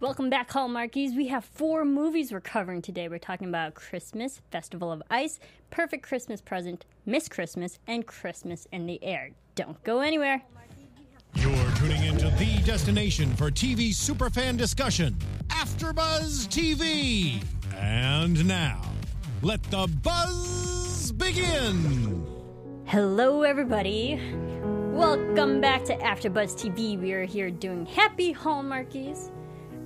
Welcome back, Hallmarkies. We have four movies we're covering today. We're talking about Christmas, Festival of Ice, Perfect Christmas Present, Miss Christmas, and Christmas in the Air. Don't go anywhere. You're tuning into the destination for TV superfan discussion, AfterBuzz TV. And now, let the buzz begin. Hello, everybody. Welcome back to AfterBuzz TV. We are here doing Happy Hallmarkies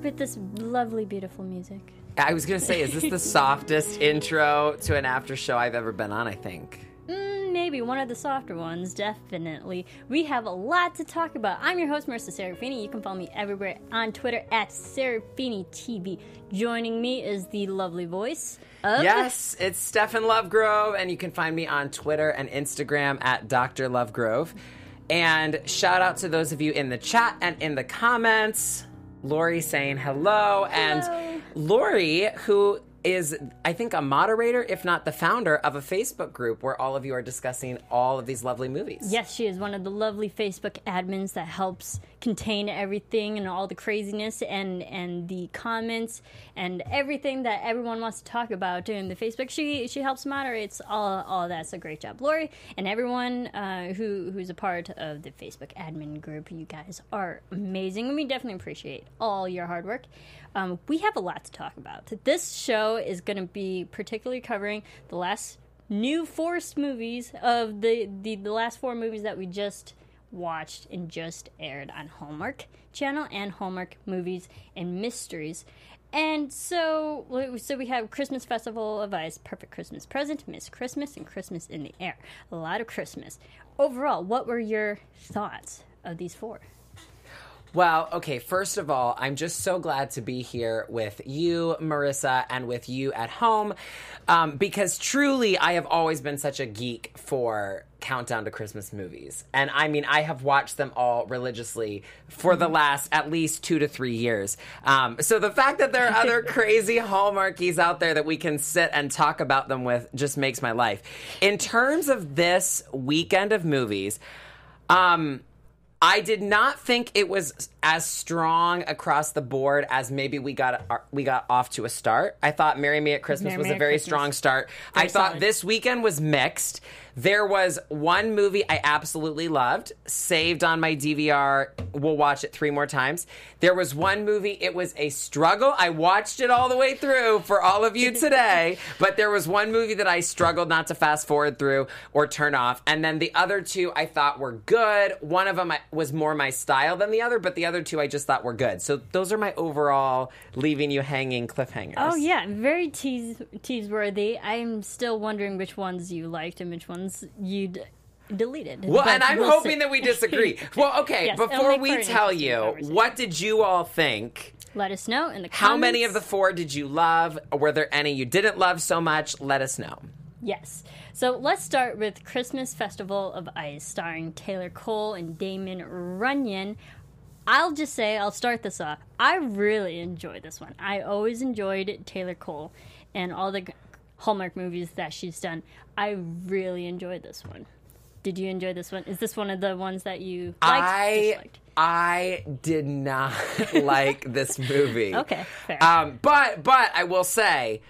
with this lovely, beautiful music. I was gonna say, is this the softest intro to an after show I've ever been on? I think. Mm, maybe one of the softer ones, definitely. We have a lot to talk about. I'm your host, Marisa Serafini. You can follow me everywhere on Twitter at Serafini TV. Joining me is the lovely voice of. Yes, it's Stephen Lovegrove, and you can find me on Twitter and Instagram at Dr. Lovegrove. And shout out to those of you in the chat and in the comments. Lori saying hello, and Lori, who is, I think, a moderator, if not the founder of a Facebook group where all of you are discussing all of these lovely movies. Yes, she is one of the lovely Facebook admins that helps contain everything and all the craziness and and the comments and everything that everyone wants to talk about during the Facebook. She she helps moderates all all that. So great job, Lori, and everyone uh, who who's a part of the Facebook admin group. You guys are amazing, and we definitely appreciate all your hard work. Um, we have a lot to talk about. This show is going to be particularly covering the last new forced movies of the, the the last four movies that we just watched and just aired on Hallmark Channel and Hallmark Movies and Mysteries. And so, so we have Christmas Festival of Ice, Perfect Christmas Present, Miss Christmas, and Christmas in the Air. A lot of Christmas. Overall, what were your thoughts of these four? Well, okay, first of all, I'm just so glad to be here with you, Marisa, and with you at home um, because truly I have always been such a geek for countdown to Christmas movies. And I mean, I have watched them all religiously for the last at least two to three years. Um, so the fact that there are other crazy Hallmarkies out there that we can sit and talk about them with just makes my life. In terms of this weekend of movies, um, I did not think it was as strong across the board as maybe we got uh, we got off to a start. I thought "Marry Me at Christmas" Marry was a very Christmas. strong start. I thought solid. this weekend was mixed. There was one movie I absolutely loved, saved on my DVR. We'll watch it three more times. There was one movie, it was a struggle. I watched it all the way through for all of you today, but there was one movie that I struggled not to fast forward through or turn off. And then the other two I thought were good. One of them was more my style than the other, but the other two I just thought were good. So those are my overall leaving you hanging cliffhangers. Oh yeah, very tease tease worthy. I'm still wondering which ones you liked and which ones you d- deleted. Well, and I'm we'll hoping see. that we disagree. Well, okay, Yes, before we tell you, what did you all think? Let us know in the comments. How many of the four did you love? Were there any you didn't love so much? Let us know. Yes. So let's start with Christmas Festival of Ice, starring Taylor Cole and Damon Runyan. I'll just say, I'll start this off. I really enjoyed this one. I always enjoyed Taylor Cole and all the Hallmark movies that she's done. I really enjoyed this one. Did you enjoy this one? Is this one of the ones that you liked? I disliked? I did not like this movie. Okay, fair. Um, but but I will say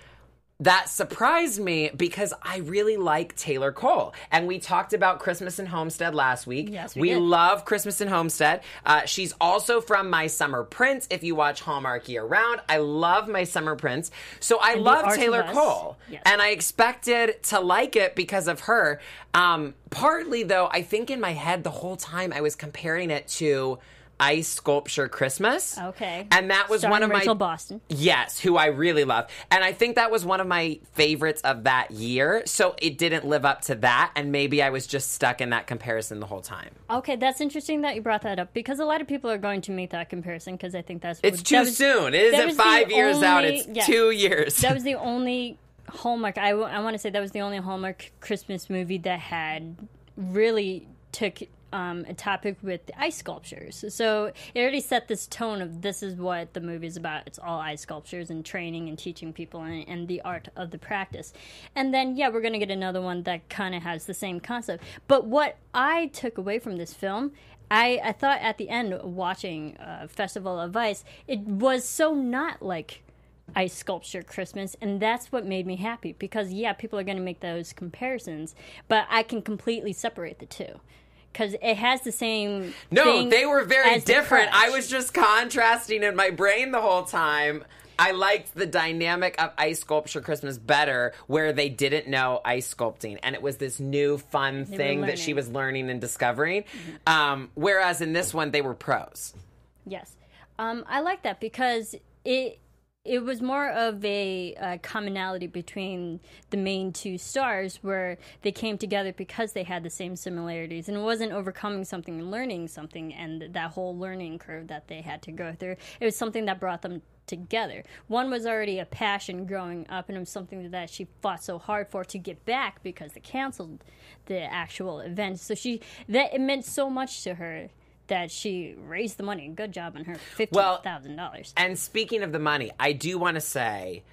that surprised me because I really like Taylor Cole. And we talked about Christmas in Homestead last week. Yes, we did. love Christmas in Homestead. Uh, she's also from My Summer Prince. If you watch Hallmark year round, I love My Summer Prince. So I And love Taylor Cole. Yes. And I expected to like it because of her. Um, partly, though, I think in my head the whole time I was comparing it to Ice Sculpture Christmas. okay. And that was Starring one of Rachel my Boston. Yes, who I really love. And I think that was one of my favorites of that year. So it didn't live up to that. And maybe I was just stuck in that comparison the whole time. Okay, that's interesting that you brought that up because a lot of people are going to make that comparison because I think that's It's that too was- soon. It that isn't five years out, it's yeah. two years. That was the only Hallmark. I, want to say that was the only Hallmark Christmas movie that had really took um, a topic with the ice sculptures. So it already set this tone of this is what the movie is about. It's all ice sculptures and training and teaching people and, and the art of the practice. And then, yeah, we're going to get another one that kind of has the same concept. But what I took away from this film I, I thought at the end watching uh, Festival of Ice, it was so not like ice sculpture Christmas, and that's what made me happy because yeah, people are going to make those comparisons, but I can completely separate the two because it has the same. No, they were very different. I was just contrasting in my brain the whole time. I liked the dynamic of ice sculpture Christmas better, where they didn't know ice sculpting, and it was this new fun thing that she was learning and discovering. Um, whereas in this one, they were pros. Yes, um, I like that because it it was more of a uh, commonality between the main two stars, where they came together because they had the same similarities, and it wasn't overcoming something and learning something, and that whole learning curve that they had to go through. It was something that brought them together. One was already a passion growing up, and it was something that she fought so hard for to get back because they canceled the actual event. So she that it meant so much to her that she raised the money. Good job on her. Fifteen thousand dollars. And speaking of the money, I do want to say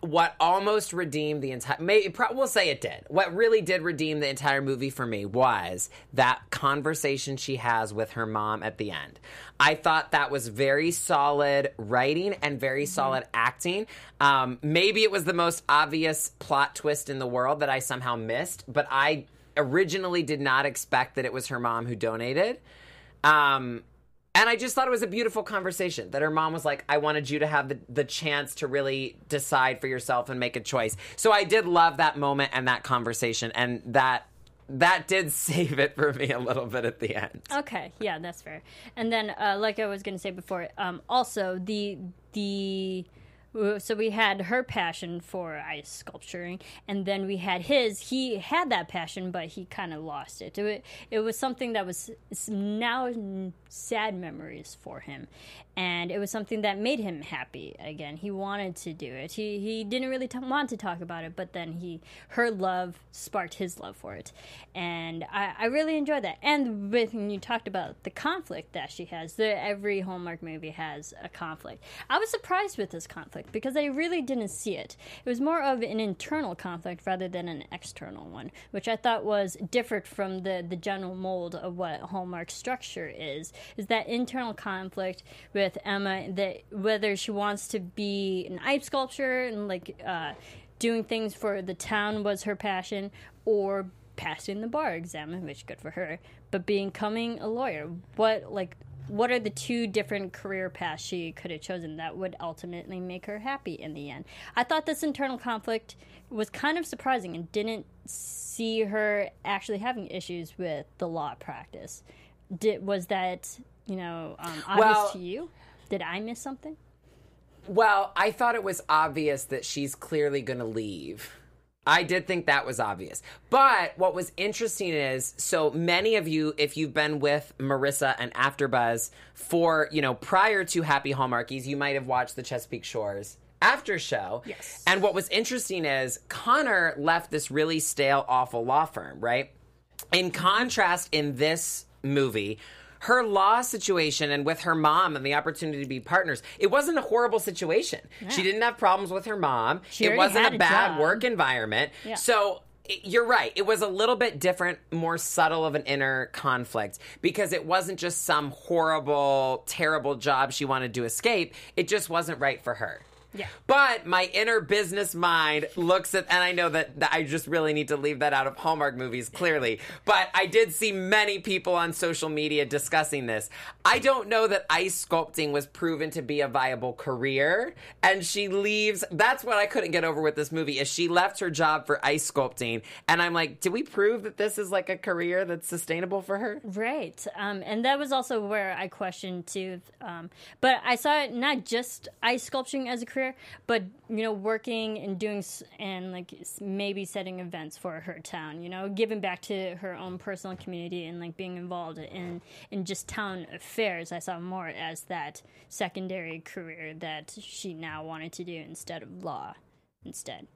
what almost redeemed the entire may pro- we'll say it did. What really did redeem the entire movie for me was that conversation she has with her mom at the end. I thought that was very solid writing and very solid acting. Um, maybe it was the most obvious plot twist in the world that i somehow missed but i originally did not expect that it was her mom who donated um, and I just thought it was a beautiful conversation that her mom was like, I wanted you to have the, the chance to really decide for yourself and make a choice. So I did love that moment and that conversation. And that that did save it for me a little bit at the end. Okay, yeah, that's fair. And then, uh, like I was going to say before, um, also the the so we had her passion for ice sculpturing, and then we had his. He had that passion, but he kind of lost it. It, it was something that was now sad memories for him, and it was something that made him happy again. He wanted to do it. He he didn't really t- want to talk about it, but then he her love sparked his love for it, and I, I really enjoyed that. And with when you talked about the conflict that she has, the, every Hallmark movie has a conflict. I was surprised with this conflict because I really didn't see it. It was more of an internal conflict rather than an external one, which I thought was different from the the general mold of what Hallmark structure is. Is that internal conflict with Emma that whether she wants to be an ice sculpture and like uh, doing things for the town was her passion, or passing the bar exam, which good for her, but becoming a lawyer. What like what are the two different career paths she could have chosen that would ultimately make her happy in the end? I thought this internal conflict was kind of surprising and didn't see her actually having issues with the law practice. Did was that you know um, obvious Well- to you? Did I miss something? Well, I thought it was obvious that she's clearly going to leave. I did think that was obvious. But what was interesting is so many of you, if you've been with Marisa and AfterBuzz for, you know, prior to Happy Hallmarkies, you might have watched the Chesapeake Shores after show. Yes. And what was interesting is Connor left this really stale, awful law firm, right? In contrast, in this movie, her law situation and with her mom and the opportunity to be partners, it wasn't a horrible situation. She didn't have problems with her mom. She it wasn't a bad job. work environment. Yeah. So you're right. It was a little bit different, more subtle of an inner conflict because it wasn't just some horrible, terrible job she wanted to escape. It just wasn't right for her. Yeah. But my inner business mind looks at, and I know that, that I just really need to leave that out of Hallmark movies, clearly. But I did see many people on social media discussing this. I don't know that ice sculpting was proven to be a viable career, and she leaves. That's what I couldn't get over with this movie is she left her job for ice sculpting, and I'm like, did we prove that this is like a career that's sustainable for her? Right. Um, and that was also where I questioned too. Um, but I saw it not just ice sculpting as a career, but you know, working and doing and like maybe setting events for her town. You know, giving back to her own personal community and like being involved in in just town affairs. I saw more as that secondary career that she now wanted to do instead of law. Instead.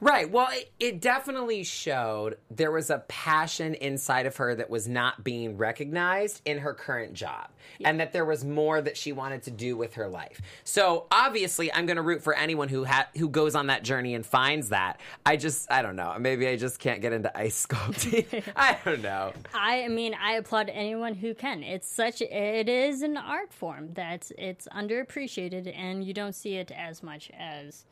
Right. Well, it, it definitely showed there was a passion inside of her that was not being recognized in her current job, and that there was more that she wanted to do with her life. So obviously, I'm going to root for anyone who ha- who goes on that journey and finds that. I just, I don't know. Maybe I just can't get into ice sculpting. I don't know. I mean, I applaud anyone who can. It's such it is an art form that it's underappreciated, and you don't see it as much as.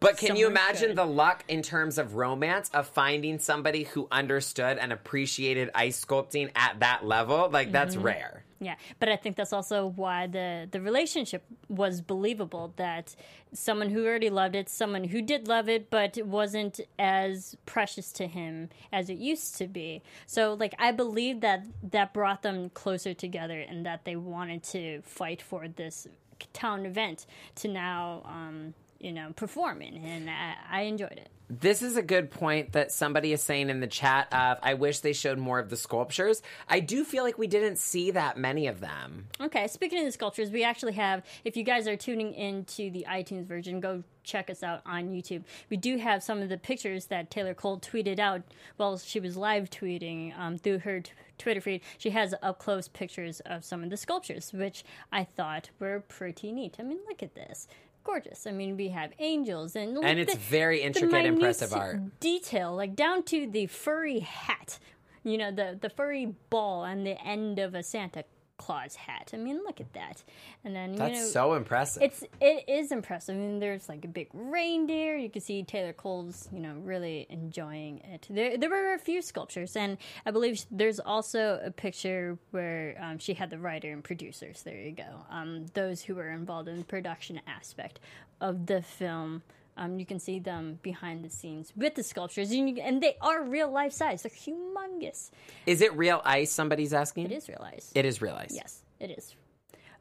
But can you imagine the luck in terms of romance of finding somebody who understood and appreciated ice sculpting at that level? Like that's rare. Yeah, but I think that's also why the the relationship was believable. That someone who already loved it, someone who did love it, but it wasn't as precious to him as it used to be. So, like, I believe that that brought them closer together, and that they wanted to fight for this town event to now, um, you know, perform in, and I, I enjoyed it. This is a good point that somebody is saying in the chat of I wish they showed more of the sculptures. I do feel like we didn't see that many of them. Okay, speaking of the sculptures, we actually have, if you guys are tuning into the iTunes version, go check us out on YouTube. We do have some of the pictures that Taylor Cole tweeted out while she was live tweeting um, through her t- Twitter feed. She has up close pictures of some of the sculptures, which I thought were pretty neat. I mean, look at this. Gorgeous. I mean, we have angels and And it's the- very intricate, impressive art. Detail, like down to the furry hat. You know, the the furry ball on the end of a Santa Claus hat. I mean, look at that. And then you That's know, so impressive. it's it is impressive. I mean, there's like a big reindeer. You can see Taylor Cole's, you know, really enjoying it. There, there were a few sculptures, and I believe there's also a picture where um, she had the writer and producers. There you go. Um, those who were involved in the production aspect of the film. Um, you can see them behind the scenes with the sculptures, and, you, and they are real life size. They're humongous. is it real ice? Somebody's asking. It is real ice. It is real ice. Yes, it is.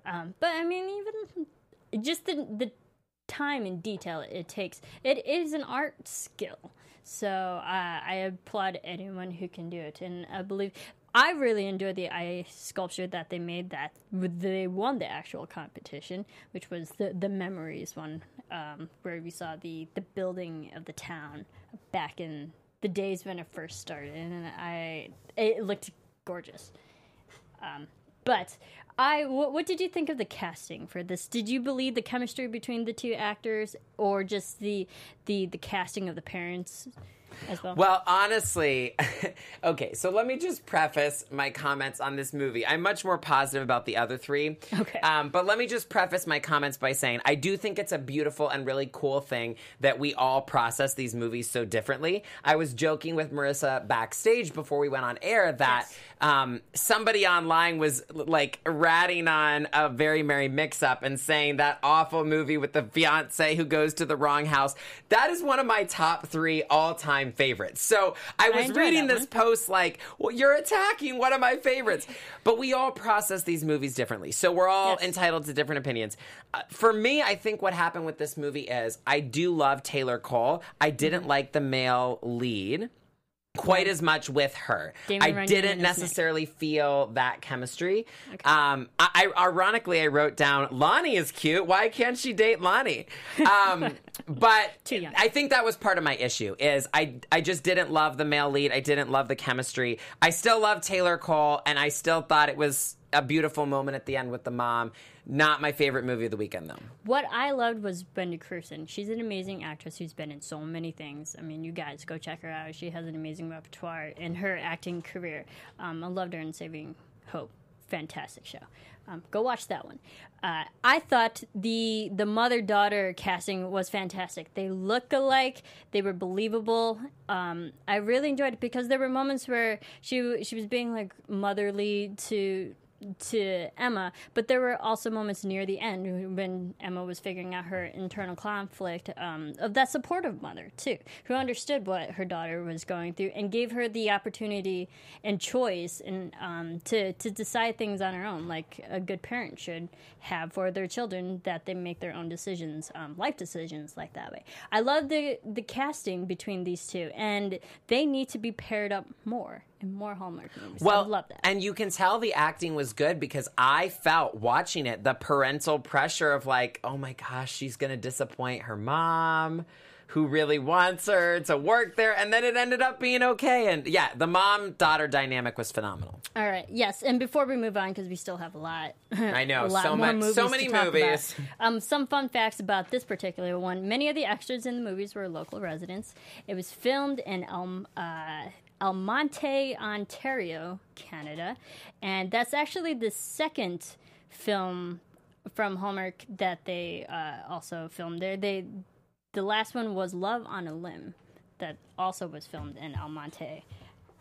Um, but I mean, even just the the time and detail it takes, it is an art skill. So uh, I applaud anyone who can do it, and I believe. I really enjoyed the ice sculpture that they made. That they won the actual competition, which was the the memories one, um, where we saw the the building of the town back in the days when it first started, and I it looked gorgeous. Um, but I, what, what did you think of the casting for this? Did you believe the chemistry between the two actors, or just the the the casting of the parents as well? Well, honestly, okay, so let me just preface my comments on this movie. I'm much more positive about the other three. Okay. Um, but let me just preface my comments by saying I do think it's a beautiful and really cool thing that we all process these movies so differently. I was joking with Marisa backstage before we went on air that Yes. um, somebody online was like ratting on a very merry mix up and saying that awful movie with the fiance who goes to the wrong house. That is one of my top three all time favorites. So I was enjoyed reading this one. post like, well, you're attacking one of my favorites. But we all process these movies differently. So we're all Yes. entitled to different opinions. Uh, for me, I think what happened with this movie is I do love Taylor Cole. I didn't Mm-hmm. like the male lead quite as much with her. I didn't necessarily feel that chemistry. Um, I, I ironically I wrote down Lonnie is cute. Why can't she date Lonnie? Um, but I think that was part of my issue. Is I I just didn't love the male lead. I didn't love the chemistry. I still love Taylor Cole, and I still thought it was a beautiful moment at the end with the mom. Not my favorite movie of the weekend though. What I loved was Wendy Crewson. She's an amazing actress who's been in so many things. I mean, you guys go check her out. She has an amazing repertoire in her acting career. Um, I loved her in Saving Hope. Fantastic show. Um, go watch that one. Uh, I thought the the mother daughter casting was fantastic. They look alike. They were believable. Um, I really enjoyed it because there were moments where she she was being like motherly to to Emma, but there were also moments near the end when Emma was figuring out her internal conflict um, of that supportive mother too, who understood what her daughter was going through and gave her the opportunity and choice and um, to to decide things on her own, like a good parent should have for their children, that they make their own decisions, um, life decisions like that way. I love the the casting between these two, and they need to be paired up more in more Hallmark movies. Well, I love that. and you can tell the acting was good because I felt watching it the parental pressure of like, oh my gosh, she's going to disappoint her mom who really wants her to work there and then it ended up being okay and yeah the mom daughter dynamic was phenomenal All right. Yes, and before we move on, because we still have a lot. I know, lot so much- so many movies. Um, some fun facts about this particular one: many of the extras in the movies were local residents. It was filmed in Elm. Uh, Almonte, Ontario, Canada, and that's actually the second film from Hallmark that they uh, also filmed there. They the last one was Love on a Limb, that also was filmed in Almonte,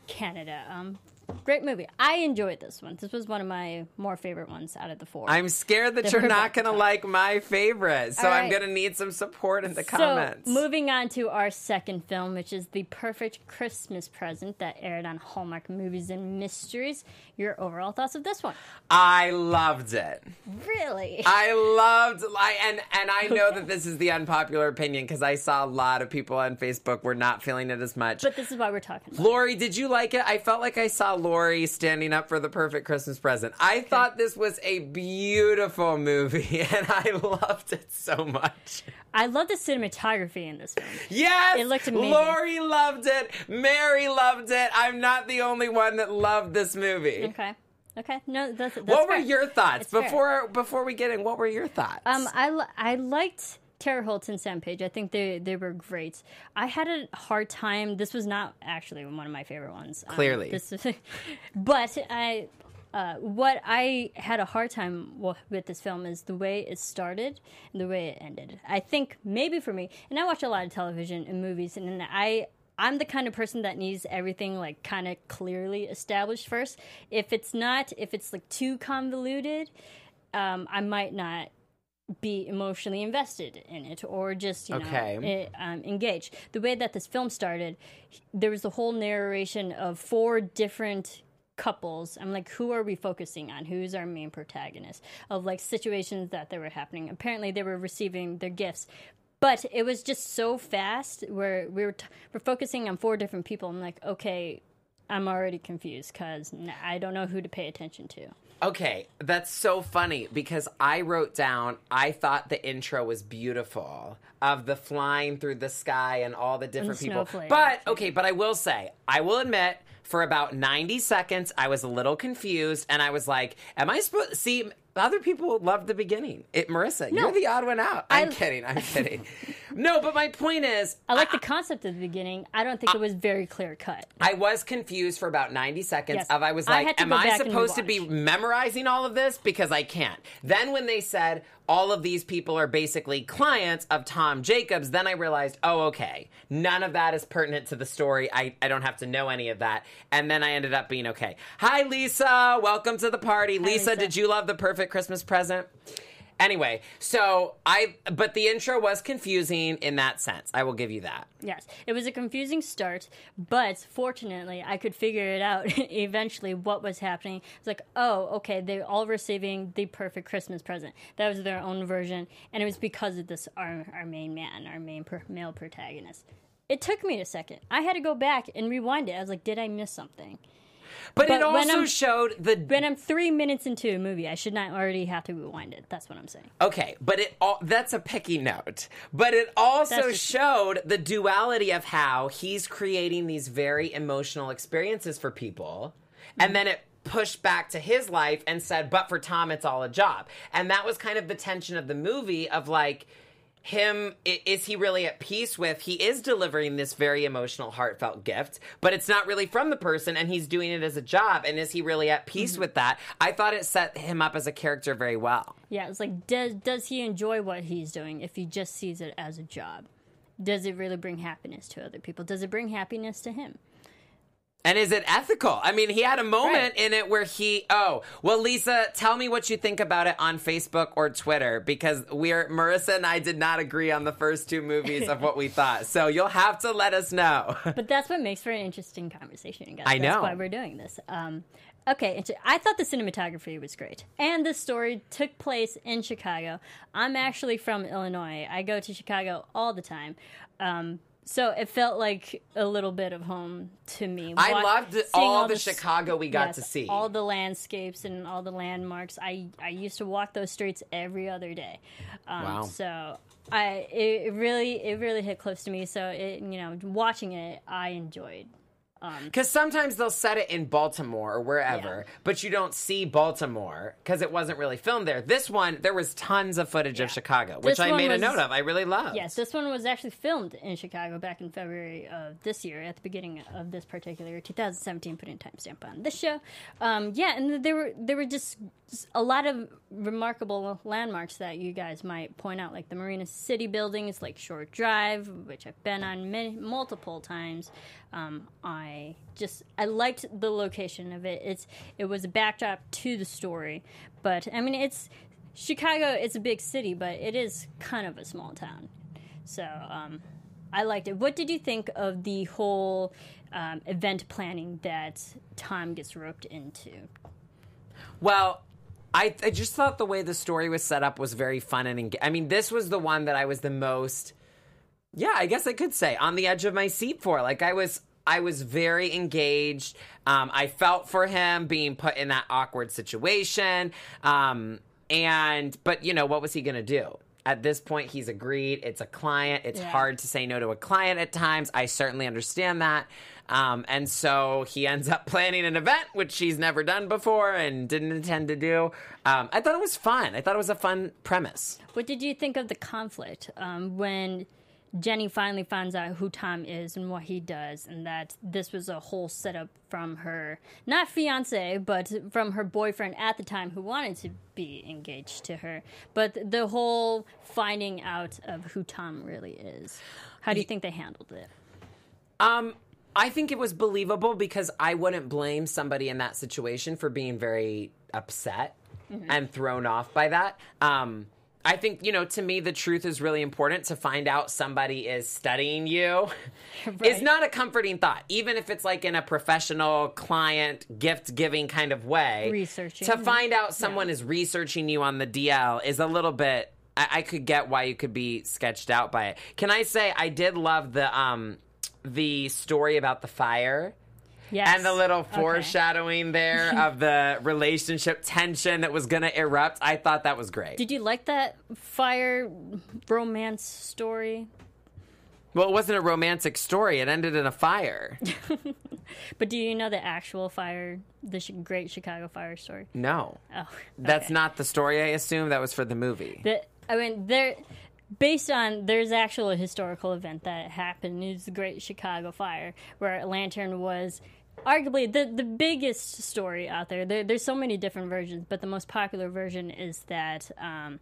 Canada. Um, great movie. I enjoyed this one. This was one of my more favorite ones out of the four. i'm scared that you're not going to like my favorite so All i'm going to need some support in the so, comments moving on to our second film, which is The Perfect Christmas Present that aired on Hallmark Movies and Mysteries. Your overall thoughts of this one? i loved it Really? I loved I and and I know that this is the unpopular opinion because I saw a lot of people on Facebook were not feeling it as much. but this is why we're talking about. Lori, did you like it? I felt like I saw Lori standing up for the perfect Christmas present. I thought this was a beautiful movie and I loved it so much. I love the cinematography in this film. Yes! It looked amazing. Lori loved it. Mary loved it. I'm not the only one that loved this movie. Okay. Okay. No, that's, that's what were your thoughts It's fair. before before we get in? What were your thoughts? Um, I, I liked Tara Holtz and Sam Page. I think they they were great. I had a hard time. This was not actually one of my favorite ones. Um, Clearly. this is, but I. Uh, what I had a hard time w- with this film is the way it started and the way it ended. I think maybe for me, and I watch a lot of television and movies, and I I'm the kind of person that needs everything like kind of clearly established first. If it's not, if it's like too convoluted, um, I might not be emotionally invested in it or just you know Okay. eh, um, engaged. The way that this film started, there was the whole narration of four different couples. I'm like, who are we focusing on? Who's our main protagonist of like situations that they were happening? Apparently, they were receiving their gifts. But it was just so fast where we were t- we're focusing on four different people. I'm like, okay, I'm already confused because I don't know who to pay attention to. Okay, that's so funny because I wrote down I thought the intro was beautiful of the flying through the sky and all the different the people. snowflakes. But okay, but I will say, I will admit for about 90 seconds I was a little confused and I was like, am I supposed to see other people loved the beginning. It Marisa, you're the odd one out. I'm I- kidding. I'm kidding. No, but my point is I like the concept at the beginning. I don't think it was very clear cut. I was confused for about 90 seconds Yes. of I was like, to am I supposed to be memorizing all of this? Because I can't. Then when they said all of these people are basically clients of Tom Jacobs, then I realized, oh, okay. None of that is pertinent to the story. I, I don't have to know any of that. And then I ended up being okay. Hi, Lisa. Welcome to the party. Lisa, Lisa. did you love the perfect Christmas present? Anyway, so I, but the intro was confusing in that sense. I will give you that. Yes, it was a confusing start, but fortunately, I could figure it out eventually what was happening. It's like, oh, okay, they're all receiving the perfect Christmas present. That was their own version, and it was because of this our our main man, our main per- male protagonist. It took me a second. I had to go back and rewind it. I was like, did I miss something? But, it But when also showed the When I'm three minutes into a movie, I should not already have to rewind it. That's what I'm saying. Okay, but it all that's a picky note. But it also just- showed the duality of how he's creating these very emotional experiences for people. And mm-hmm. then it pushed back to his life and said, "But for Tom it's all a job." And that was kind of the tension of the movie of like him is he really at peace with he is delivering this very emotional heartfelt gift but it's not really from the person and he's doing it as a job and is he really at peace Mm-hmm. with that i thought it set him up as a character very well Yeah, it's like does does he enjoy what he's doing if he just sees it as a job? Does it really bring happiness to other people? Does it bring happiness to him? And is it ethical? I mean, he had a moment Right. in it where he, oh, well, Lisa, tell me what you think about it on Facebook or Twitter because we're, Marisa and I did not agree on the first two movies of what we thought. So you'll have to let us know. But that's what makes for an interesting conversation, guys. I That's know. why we're doing this. Um, okay, I thought the cinematography was great, and the story took place in Chicago. I'm actually from Illinois. I go to Chicago all the time. Um, so it felt like a little bit of home to me. I loved seeing all the s- Chicago we got yes, to see. all the landscapes and all the landmarks. I I used to walk those streets every other day. Um, Wow. So I it, it really it really hit close to me. So it you know watching it I enjoyed. Because sometimes they'll set it in Baltimore or wherever, but you don't see Baltimore because it wasn't really filmed there. This one, there was tons of footage of Chicago, which This I made was- a note of. I really love. Yes, this one was actually filmed in Chicago back in February of this year, at the beginning of this particular year, 2017. Putting a timestamp on this show. Um, yeah, and there were there were just a lot of remarkable landmarks that you guys might point out, like the Marina City buildings, like Shore Drive, which I've been on many multiple times. Um, I just I liked the location of it. It's it was a backdrop to the story, but I mean it's Chicago. It's a big city, but it is kind of a small town. So um, I liked it. What did you think of the whole um, event planning that Tom gets roped into? Well, I, I just thought the way the story was set up was very fun and enga- I mean, this was the one that I was the most, yeah, I guess I could say on the edge of my seat for. Like I was, I was very engaged. Um, I felt for him being put in that awkward situation. Um, and but you know what was he going to do? At this point, he's agreed. It's a client. It's Yeah. hard to say no to a client at times. I certainly understand that. Um, and so he ends up planning an event, which he's never done before and didn't intend to do. Um, I thought it was fun. I thought it was a fun premise. What did you think of the conflict um, when Jenny finally finds out who Tom is and what he does, and that this was a whole setup from her, not fiance, but from her boyfriend at the time who wanted to be engaged to her, but the whole finding out of who Tom really is? How do you think they handled it? Um, I think it was believable because I wouldn't blame somebody in that situation for being very upset and thrown off by that. Um, I think, you know, to me, the truth is really important to find out somebody is studying you. It's Right. not a comforting thought, even if it's like in a professional client gift giving kind of way. Researching. To find out someone is researching you on the DL is a little bit. I, I could get why you could be sketched out by it. Can I say I did love the um the story about the fire? Yes. And the little Okay. foreshadowing there of the relationship tension that was going to erupt. I thought that was great. Did you like that fire romance story? well, it wasn't a romantic story. It ended in a fire. But do you know the actual fire, the Great Chicago Fire story? No. Oh, That's not the story, I assume. That was for the movie. The, I mean, there, based on there's actual a historical event that happened. It was the Great Chicago Fire, where lantern was arguably the the biggest story out there. there there's so many different versions, but the most popular version is that. Um,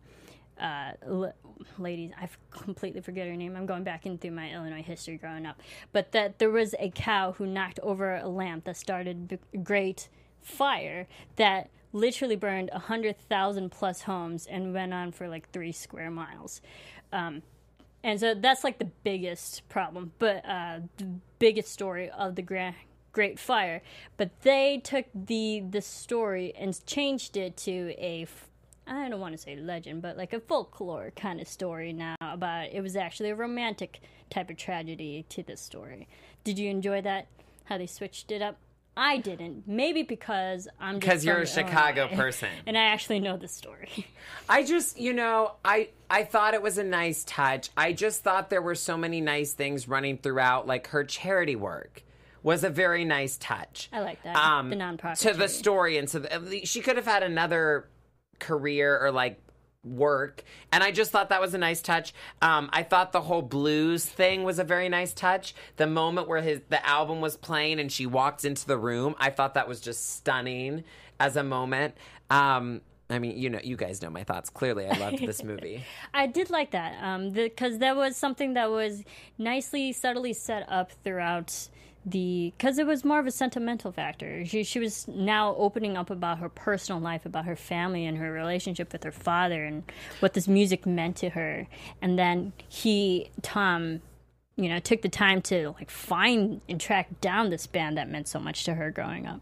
uh, l- ladies, I completely forget her name. I'm going back in through my Illinois history growing up, but that there was a cow who knocked over a lamp that started a great fire that literally burned a hundred thousand plus homes and went on for like three square miles. Um, and so that's like the biggest problem, but uh, the biggest story of the gra- Great Fire. But they took the the story and changed it to a I don't want to say legend, but like a folklore kind of story now about it was actually a romantic type of tragedy to this story. Did you enjoy that? How they switched it up? I didn't. Maybe because I'm because you're a Chicago Illinois, person. and I actually know the story. I just, you know, I I thought it was a nice touch. I just thought there were so many nice things running throughout, like her charity work was a very nice touch. I like that. Um, the nonprofit to the story and to the, she could have had another career or like work and i just thought that was a nice touch. Um, i thought the whole blues thing was a very nice touch. The moment where his the album was playing and she walked into the room i thought that was just stunning as a moment. Um, i mean you know you guys know my thoughts. Clearly i loved this movie. I did like that um because that was something that was nicely subtly set up throughout the because it was more of a sentimental factor. She she was now opening up about her personal life, about her family and her relationship with her father and what this music meant to her. And then he Tom you know took the time to like find and track down this band that meant so much to her growing up.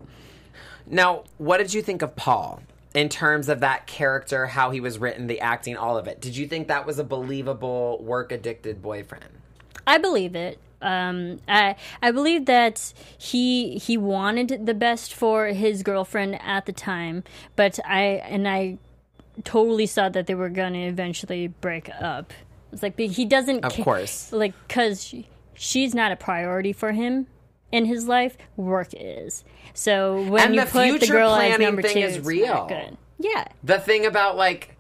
Now, what did you think of Paul in terms of that character, how he was written, the acting, all of it? Did you think that was a believable work addicted boyfriend? I believe it. Um, I I believe that he he wanted the best for his girlfriend at the time, but I and I totally saw that they were gonna eventually break up. It's like he doesn't, Of ca- course. like because she, she's not a priority for him in his life. Work is. So when And you the put the future girl as planning number thing two, is real. good. Yeah, the thing about like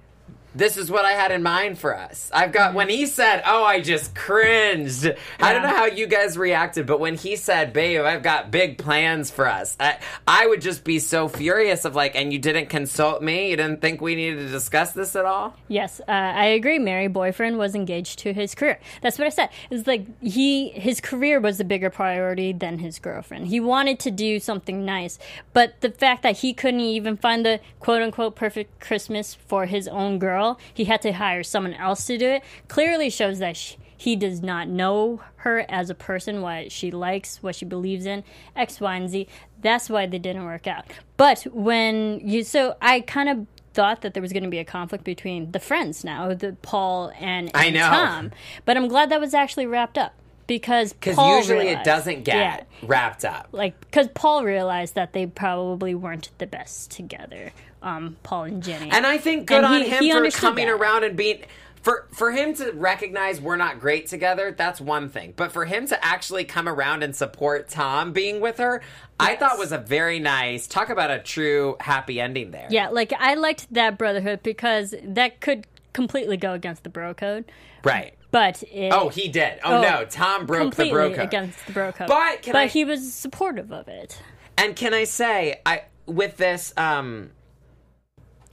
this is what I had in mind for us. I've got when he said, "Oh, I just cringed." I don't know how you guys reacted, but when he said, "Babe, I've got big plans for us," I, I would just be so furious of like, "And you didn't consult me? You didn't think we needed to discuss this at all?" Yes, uh, I agree. Mary boyfriend was engaged to his career. That's what I said. It's like he his career was a bigger priority than his girlfriend. He wanted to do something nice, but the fact that he couldn't even find the quote unquote perfect Christmas for his own girl, he had to hire someone else to do it. Clearly shows that sh he does not know her as a person, what she likes, what she believes in, X, Y, and Z. That's why they didn't work out. But when you so I kind of thought that there was going to be a conflict between the friends now, the Paul and, I know. Tom. But I'm glad that was actually wrapped up because Because usually it doesn't get yeah, wrapped up. like because Paul realized that they probably weren't the best together. Um, Paul and Jenny, And I think good And on he- him he for coming that. around and being for for him to recognize we're not great together, that's one thing. But for him to actually come around and support Tom being with her, I thought was a very nice talk about a true happy ending there. yeah, like I liked that brotherhood because that could completely go against the bro code, Right. But it, Oh, he did. Oh, Oh, no, Tom broke the bro code. against the bro code. But can but I- he was supportive of it. And can I say, I with this, um,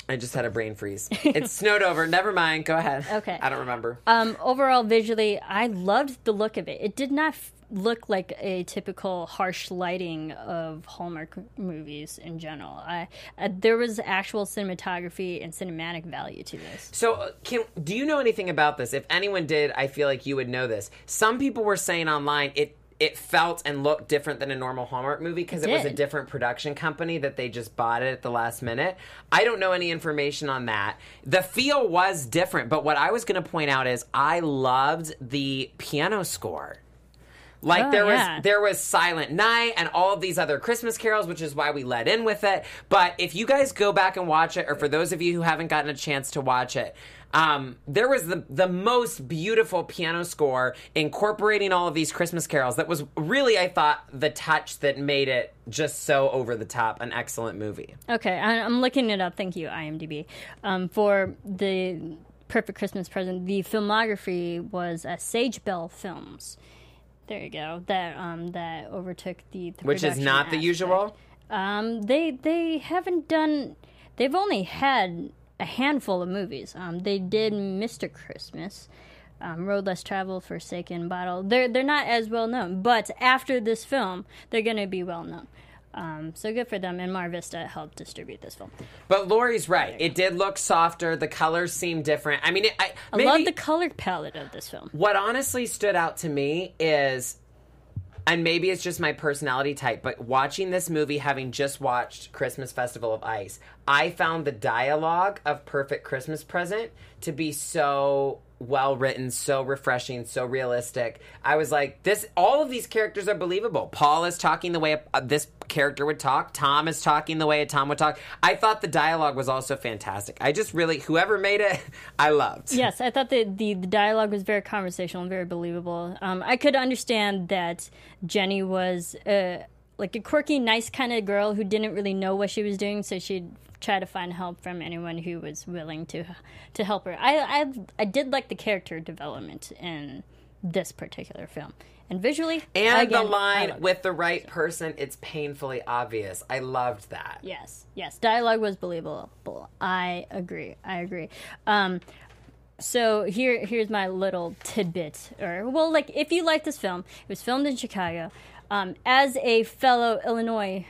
I just had a brain freeze. It snowed over. Never mind. Go ahead. Okay. I don't remember. Um, overall, visually, I loved the look of it. It did not look like a typical harsh lighting of Hallmark movies in general. I, uh, there was actual cinematography and cinematic value to this. So, uh, can do you know anything about this? If anyone did, I feel like you would know this. Some people were saying online it it felt and looked different than a normal Hallmark movie because it was a different production company that they just bought it at the last minute. I don't know any information on that. The feel was different, but what I was going to point out is I loved the piano score. Like Oh, there yeah. was there was Silent Night and all of these other Christmas carols, which is why we let in with it. But if you guys go back and watch it, or for those of you who haven't gotten a chance to watch it, um, there was the the most beautiful piano score incorporating all of these Christmas carols. That was really, I thought, the touch that made it just so over the top, an excellent movie. Okay, I'm looking it up. Thank you, IMDb. Um, for the perfect Christmas present, the filmography was uh, Sage Bell Films. There you go. That um, that overtook the, the Which is not the usual. Um, they they haven't done. They've only had a handful of movies. Um, they did Mr. Christmas, um, Road Less Traveled, Forsaken Bottle. They're they're not as well known, but after this film, they're going to be well known. Um, so good for them. And Mar Vista helped distribute this film. But Lori's right. It did look softer. The colors seemed different. I mean, it, I, I love the color palette of this film. What honestly stood out to me is, and maybe it's just my personality type, but watching this movie, having just watched Christmas Festival of Ice, I found the dialogue of Perfect Christmas Present to be so well written, so refreshing, so realistic. I was like, this, all of these characters are believable. Paul is talking the way this character would talk, Tom is talking the way a Tom would talk. I thought the dialogue was also fantastic. I just really, whoever made it, I loved. Yes, I thought that the, the dialogue was very conversational and very believable. Um, I could understand that Jenny was uh, like a quirky, nice kind of girl who didn't really know what she was doing, so she'd try to find help from anyone who was willing to to help her. I I, I did like the character development in this particular film, and visually, And the again, I line with the right person, it's painfully obvious. I loved that. Yes, yes. Dialogue was believable. I agree. I agree. Um, so here, here's my little tidbit, or well, like if you like this film, it was filmed in Chicago. Um, as a fellow Illinois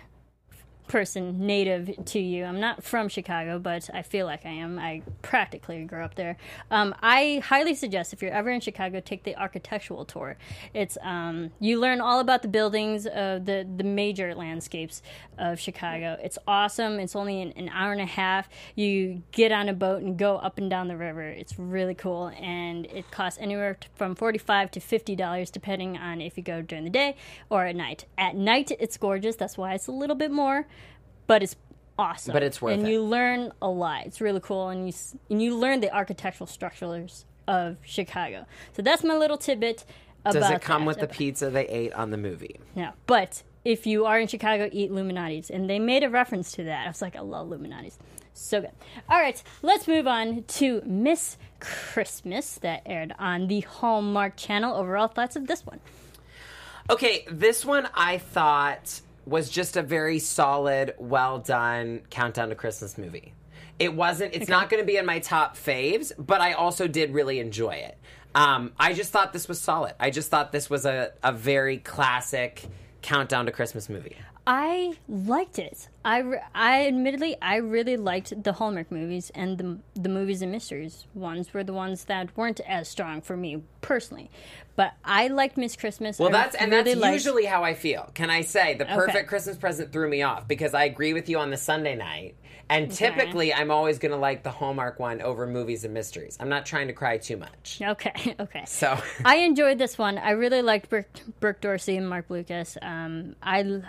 person native to you. I'm not from Chicago, but I feel like I am. I practically grew up there. Um, I highly suggest if you're ever in Chicago, take the architectural tour. It's um, you learn all about the buildings of the the major landscapes of Chicago. It's awesome. It's only an, an hour and a half. You get on a boat and go up and down the river. It's really cool, and it costs anywhere from forty five to fifty dollars, depending on if you go during the day or at night. At night, it's gorgeous. That's why it's a little bit more but it's awesome. But it's worth it. and it. you learn a lot. It's really cool, and you and you learn the architectural structures of Chicago. So that's my little tidbit about. Does it come that. with the pizza they ate on the movie? No, but if you are in Chicago, eat Lou Malnati's, and they made a reference to that. I was like, I love Lou Malnati's. So good. All right, let's move on to Miss Christmas that aired on the Hallmark Channel. Overall thoughts of this one? Okay, this one I thought was just a very solid, well done countdown to Christmas movie. It wasn't. It's not going to be in my top faves, but I also did really enjoy it. Um, I just thought this was solid. I just thought this was a, a very classic countdown to Christmas movie. I liked it. I, I admittedly I really liked the Hallmark movies and the the movies and mysteries ones were the ones that weren't as strong for me personally. But I liked Miss Christmas. Well, I that's and really that's liked- usually how I feel. Can I say the Okay. perfect Christmas present threw me off because I agree with you on the Sunday night, and typically I'm always going to like the Hallmark one over movies and mysteries. I'm not trying to cry too much. Okay, okay. So I enjoyed this one. I really liked Brooke, Brooke D'Orsay and Marc Blucas. Um, I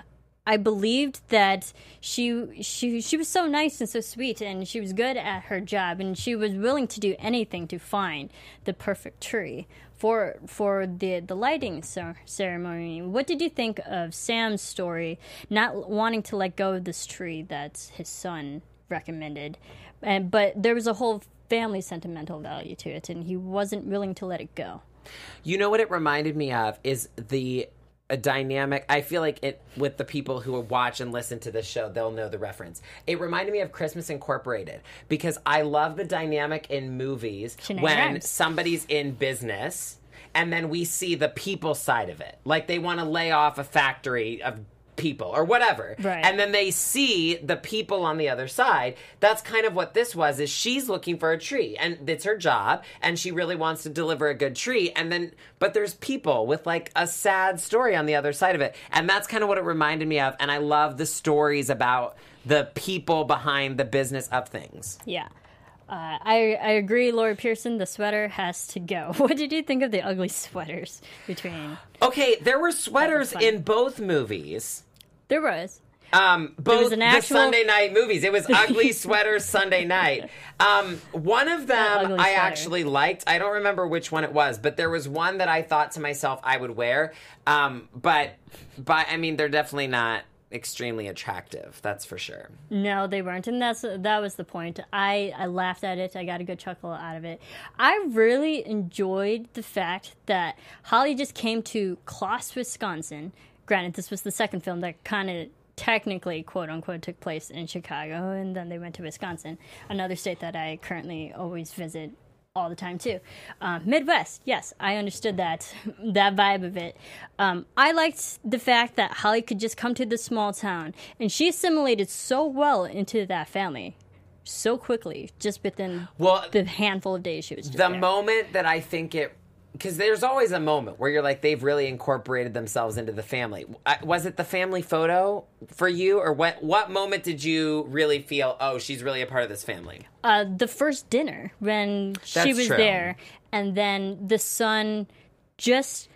I believed that she she she was so nice and so sweet, and she was good at her job, and she was willing to do anything to find the perfect tree for for the the lighting cer- ceremony. What did you think of Sam's story, not wanting to let go of this tree that his son recommended, and but there was a whole family sentimental value to it, and he wasn't willing to let it go. You know what it reminded me of is the a dynamic. I feel like it with the people who watch and listen to this show, they'll know the reference. It reminded me of Christmas Incorporated because I love the dynamic in movies when Rhimes. somebody's in business and then we see the people side of it. Like they want to lay off a factory of people or whatever. Right. And then they see the people on the other side. That's kind of what this was is she's looking for a tree and it's her job and she really wants to deliver a good tree and then but there's people with like a sad story on the other side of it. And that's kind of what it reminded me of and I love the stories about the people behind the business of things. Yeah. Uh, I I agree, Laura Pearson. The sweater has to go. What did you think of the ugly sweaters between? Okay, there were sweaters in both movies. There was. Um, both was an the actual- Sunday night movies. It was Ugly Sweaters Sunday Night. Um, one of them I actually liked. I don't remember which one it was, but there was one that I thought to myself I would wear. Um, but, but I mean, they're definitely not extremely attractive. That's for sure. No, they weren't, and that's that was the point. I I laughed at it. I got a good chuckle out of it. I really enjoyed the fact that Holly just came to Kloss, Wisconsin. Granted, this was the second film that kind of technically quote unquote took place in Chicago, and then they went to Wisconsin, another state that I currently always visit all the time too. Um, Midwest, yes, I understood that that vibe of it. Um, I liked the fact that Holly could just come to this small town, and she assimilated so well into that family, so quickly, just within Well, the handful of days she was just the there. moment that I think it, because there's always a moment where you're like they've really incorporated themselves into the family. I- Was it the family photo for you, or what? What moment did you really feel? Oh, she's really a part of this family. uh, the first dinner when she was true. there, and then the son, just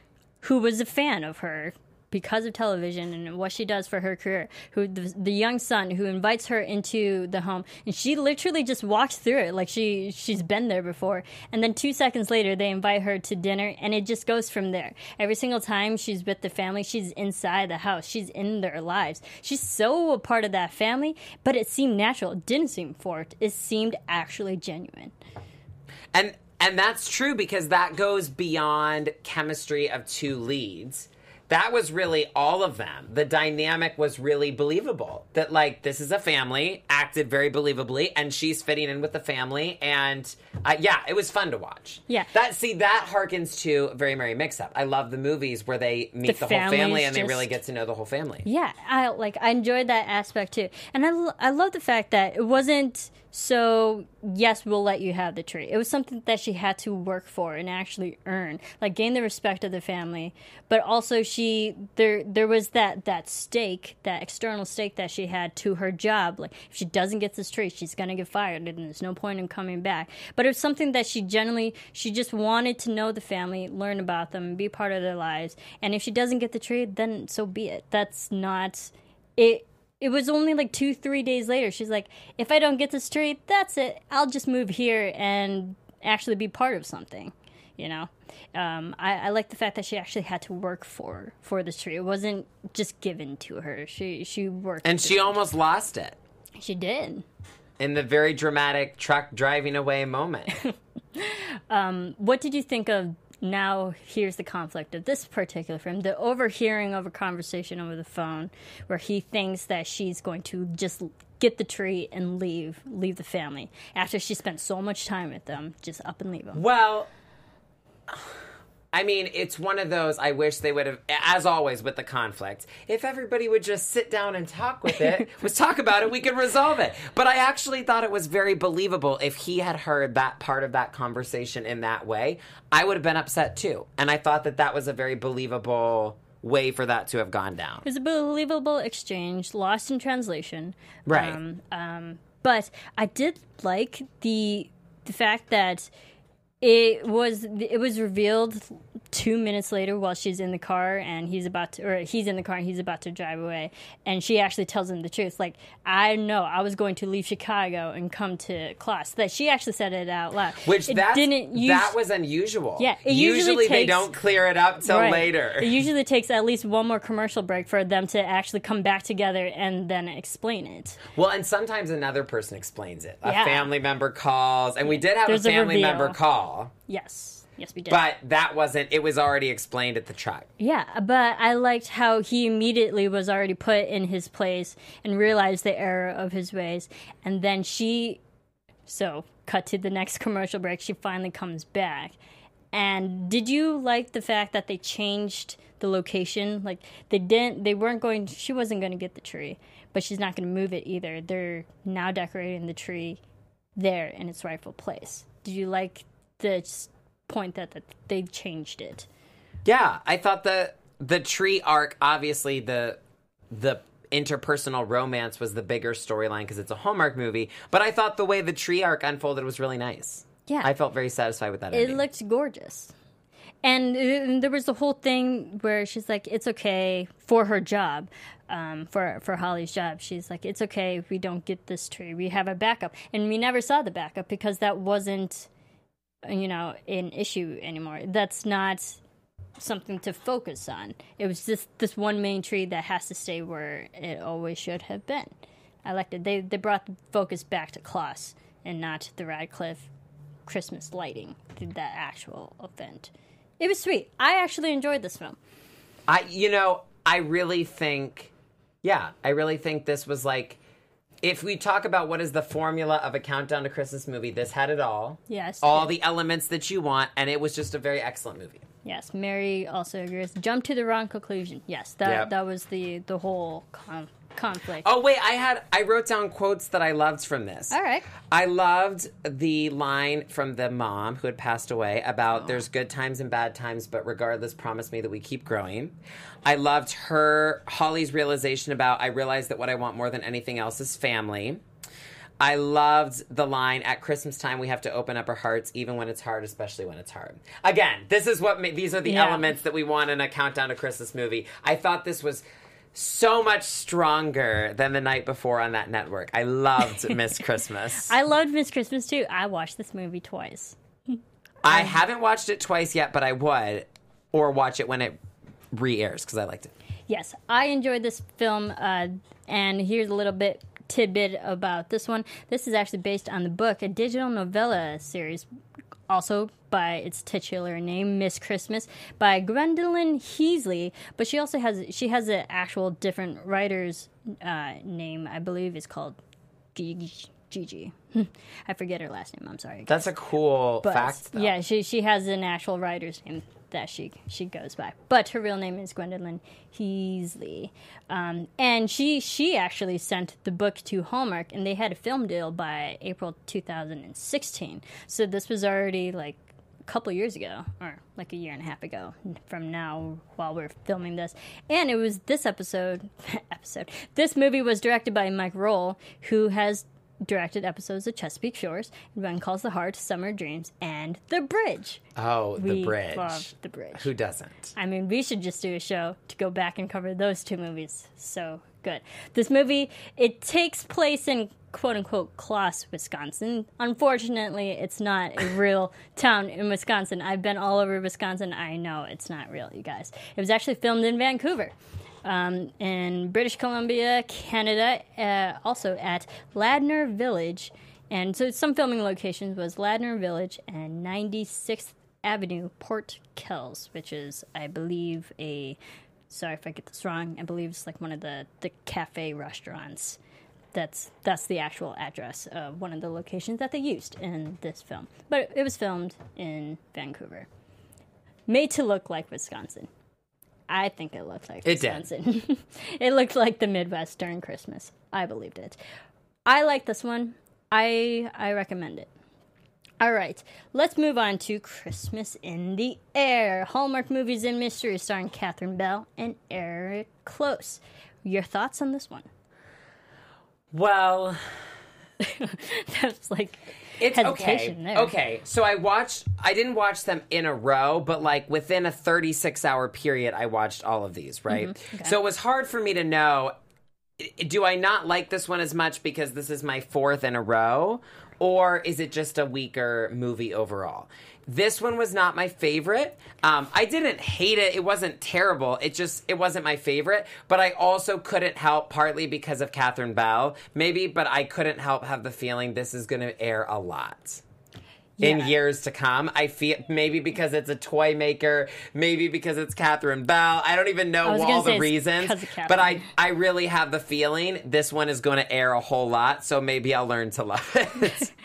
who was a fan of her because of television and what she does for her career. Who the, the young son who invites her into the home, and she literally just walks through it like she she's been there before. And then two seconds later, they invite her to dinner, and it just goes from there. Every single time she's with the family, she's inside the house. She's in their lives. She's so a part of that family, but it seemed natural. It didn't seem forced. It seemed actually genuine. And and that's true because that goes beyond chemistry of two leads. That was really all of them. The dynamic was really believable. That like this is a family, acted very believably, and she's fitting in with the family, and uh, yeah, it was fun to watch. Yeah. that see that harkens to Very Merry Mix Up. I love the movies where they meet The the, whole family and they really get to know the whole family. Yeah, I like I enjoyed that aspect too, and I, I love the fact that it wasn't so yes we'll let you have the tree. It was something that she had to work for and actually earn, like gain the respect of the family, but also she there there was that that stake, that external stake that she had to her job. Like if she doesn't get this tree, she's gonna get fired, and there's no point in coming back. But it was something that she generally she just wanted to know the family, learn about them, be part of their lives, and if she doesn't get the tree, then so be it. That's not it it was only like two three days later. She's like if i don't get this tree that's it. I'll just move here and actually be part of something you know? Um, I, I like the fact that she actually had to work for for this tree it wasn't just given to her. She she worked And she it. almost lost it. She did. In the very dramatic truck driving away moment. what did you think of now here's the conflict of this particular film the overhearing of a conversation over the phone where he thinks that she's going to just get the tree and leave leave the family after she spent so much time with them just up and leave them. Well, I mean, it's one of those. I wish they would have, as always with the conflict, if everybody would just sit down and talk with it, was talk about it, we could resolve it. But I actually thought it was very believable. If he had heard that part of that conversation in that way, I would have been upset too. And I thought that that was a very believable way for that to have gone down. It was a believable exchange, lost in translation. Right. Um, um, but I did like the the fact that it was it was revealed two minutes later while she's in the car and he's about to or he's in the car and he's about to drive away and she actually tells him the truth like i know i was going to leave chicago and come to Kloss that she actually said it out loud Which that didn't use, that was unusual. Yeah, usually they takes- don't clear it up till Right. later. It usually takes at least one more commercial break for them to actually come back together and then explain it. Well, and sometimes another person explains it. A Yeah. family member calls, and we did have There's a a family reveal. member call, Yes. Yes, we did. but that wasn't. It was already explained at the truck. yeah, but I liked how he immediately was already put in his place and realized the error of his ways. And then she. So, cut to the next commercial break. She finally comes back. And did you like the fact that they changed the location? Like they didn't they weren't going she wasn't going to get the tree, but she's not going to move it either. They're now decorating the tree there in its rightful place. Did you like the point that, that they changed it? Yeah, I thought the the tree arc, obviously the the interpersonal romance was the bigger storyline because it's a Hallmark movie. But I thought the way the tree arc unfolded was really nice. Yeah. I felt very satisfied with that. It ending. looked gorgeous. And, uh, and there was the whole thing where she's like, "It's okay for her job, um, for for Holly's job." She's like, "It's okay if we don't get this tree. We have a backup." And we never saw the backup because that wasn't, you know, an issue anymore. That's not something to focus on. It was just this one main tree that has to stay where it always should have been. I liked it. They they brought the focus back to Kloss and not the Radcliffe Christmas lighting, that actual event. It was sweet. I actually enjoyed this film. I, you know, I really think, yeah, I really think this was like, if we talk about what is the formula of a countdown to Christmas movie, this had it all. Yes. All the elements that you want, and it was just a very excellent movie. Yes, Mary also agrees. Jump to the wrong conclusion. Yes, that Yep. that was the the whole con- conflict. Oh wait, I had I wrote down quotes that I loved from this. All right. I loved the line from the mom who had passed away about oh. there's good times and bad times, but regardless, promise me that we keep growing. I loved her Holly's realization about I realize that what I want more than anything else is family. I loved the line at Christmas time we have to open up our hearts even when it's hard, especially when it's hard. Again, this is what ma- these are the Yeah. elements that we want in a countdown to Christmas movie. I thought this was so much stronger than the night before on that network. I loved Miss Christmas. I loved Miss Christmas too. I watched this movie twice. I haven't watched it twice yet, but I would, or watch it when it re-airs because I liked it. Yes, I enjoyed this film, uh, and here's a little bit tidbit about this one. This is actually based on the book, a digital novella series, also by its titular name, Miss Christmas, by Gwendolyn Heasley. But she also has she has an actual different writer's uh, name. I believe is called Gigi. Gigi. I forget her last name. I'm sorry. That's a cool But fact. Though. yeah, she she has an actual writer's name that she she goes by, but her real name is Gwendolyn Heasley, um, and she she actually sent the book to Hallmark, and they had a film deal by April 2016. So this was already like a couple years ago, or like a year and a half ago from now while we're filming this, and it was this episode episode. This movie was directed by Mike Rohl, who has directed episodes of Chesapeake Shores, When Calls the Heart, Summer Dreams, and The Bridge. Oh, the bridge. love The Bridge. Who doesn't? I mean, we should just do a show to go back and cover those two movies. So good. This movie, it takes place in quote unquote Kloss, Wisconsin. Unfortunately, it's not a real town in Wisconsin. I've been all over Wisconsin. I know it's not real, you guys. It was actually filmed in Vancouver. Um, in British Columbia, Canada, uh, also at Ladner Village. And so some filming locations was Ladner Village and 96th Avenue, Port Kells, which is, I believe, a sorry if I get this wrong. I believe it's like one of the the cafe restaurants. That's that's the actual address of one of the locations that they used in this film. But it was filmed in Vancouver, made to look like Wisconsin. I think it looked like It did. It looked like the Midwest during Christmas. I believed it. I like this one. I I recommend it. All right, let's move on to Christmas in the Air. Hallmark Movies and Mysteries starring Catherine Bell and Eric Close. Your thoughts on this one? Well, That's like it's okay. there. Okay, so I watched. I didn't watch them in a row, but like within a 36 hour period, I watched all of these. Right. Mm-hmm. So it was hard for me to know. Do I not like this one as much because this is my fourth in a row, or is it just a weaker movie overall? This one was not my favorite. Um, I didn't hate it. It wasn't terrible. It just it wasn't my favorite. But I also couldn't help, partly because of Catherine Bell, maybe. But I couldn't help have the feeling this is going to air a lot in years to come. I feel maybe because it's a toy maker, maybe because it's Catherine Bell. I don't even know all the reasons, 'cause of Catherine. but I I really have the feeling this one is going to air a whole lot. So maybe I'll learn to love it.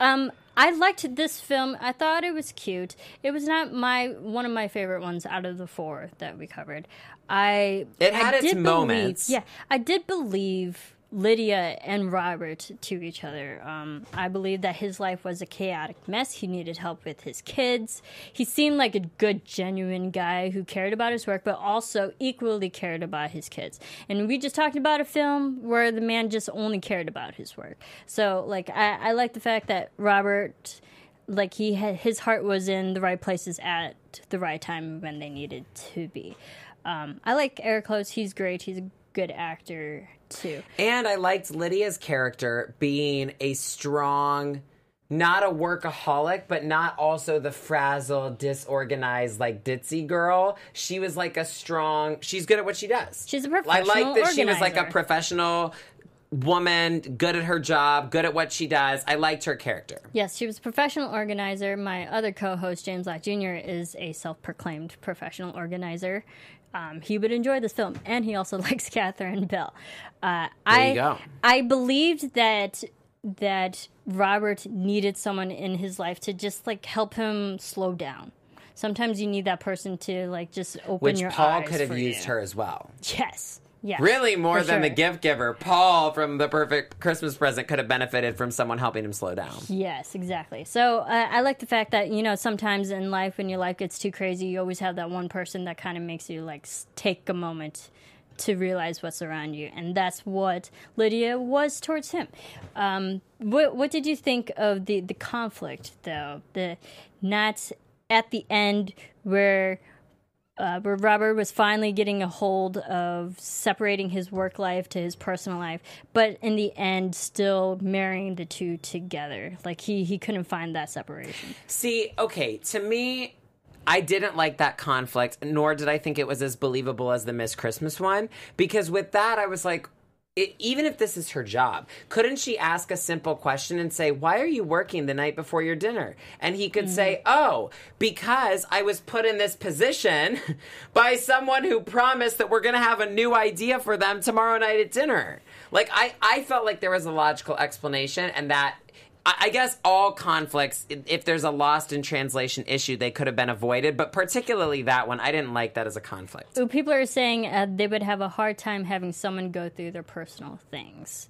Um, I liked this film. I thought it was cute. It was not my one of my favorite ones out of the four that we covered. I It had I its did believe- moments. yeah, I did believe Lydia and Robert to each other. Um, I believe that his life was a chaotic mess. He needed help with his kids. He seemed like a good, genuine guy who cared about his work, but also equally cared about his kids. And we just talked about a film where the man just only cared about his work. So, like, I, I like the fact that Robert like he had his heart was in the right places at the right time when they needed to be. Um, I like Eric Close. He's great. He's a good actor too. and I liked Lydia's character being a strong. Not a workaholic, but not also the frazzled, disorganized, like ditzy girl. She was like a strong. She's good at what she does. She's a professional. I like that she was like a professional woman, good at her job, good at what she does. I liked her character. Yes, she was a professional organizer. My other co-host James Lack Jr. is a self-proclaimed professional organizer. Um, he would enjoy this film, and he also likes Catherine Bell. Uh, I you go. I believed that that Robert needed someone in his life to just like help him slow down. Sometimes you need that person to like just open Which your Paul eyes could have used you. her as well. Yes. Yes. Really, more than the gift giver. Paul from the perfect Christmas present could have benefited from someone helping him slow down. Yes, exactly. So uh, I like the fact that you know sometimes in life when your life gets too crazy, you always have that one person that kind of makes you like take a moment to realize what's around you, and that's what Lydia was towards him. Um, what what did you think of the the conflict though? The not at the end where uh, where Robert was finally getting a hold of separating his work life to his personal life, but in the end, still marrying the two together. Like he he couldn't find that separation. See, okay, to me, I didn't like that conflict, nor did I think it was as believable as the Miss Christmas one. Because with that, I was like, i even if this is her job, couldn't she ask a simple question and say, "Why are you working the night before your dinner?" And he could say, mm. "Oh, because I was put in this position by someone who promised that we're going to have a new idea for them tomorrow night at dinner." Like I I felt like there was a logical explanation and that I guess all conflicts, if there's a lost in translation issue, they could have been avoided. But particularly that one, I didn't like that as a conflict. So people are saying uh, they would have a hard time having someone go through their personal things.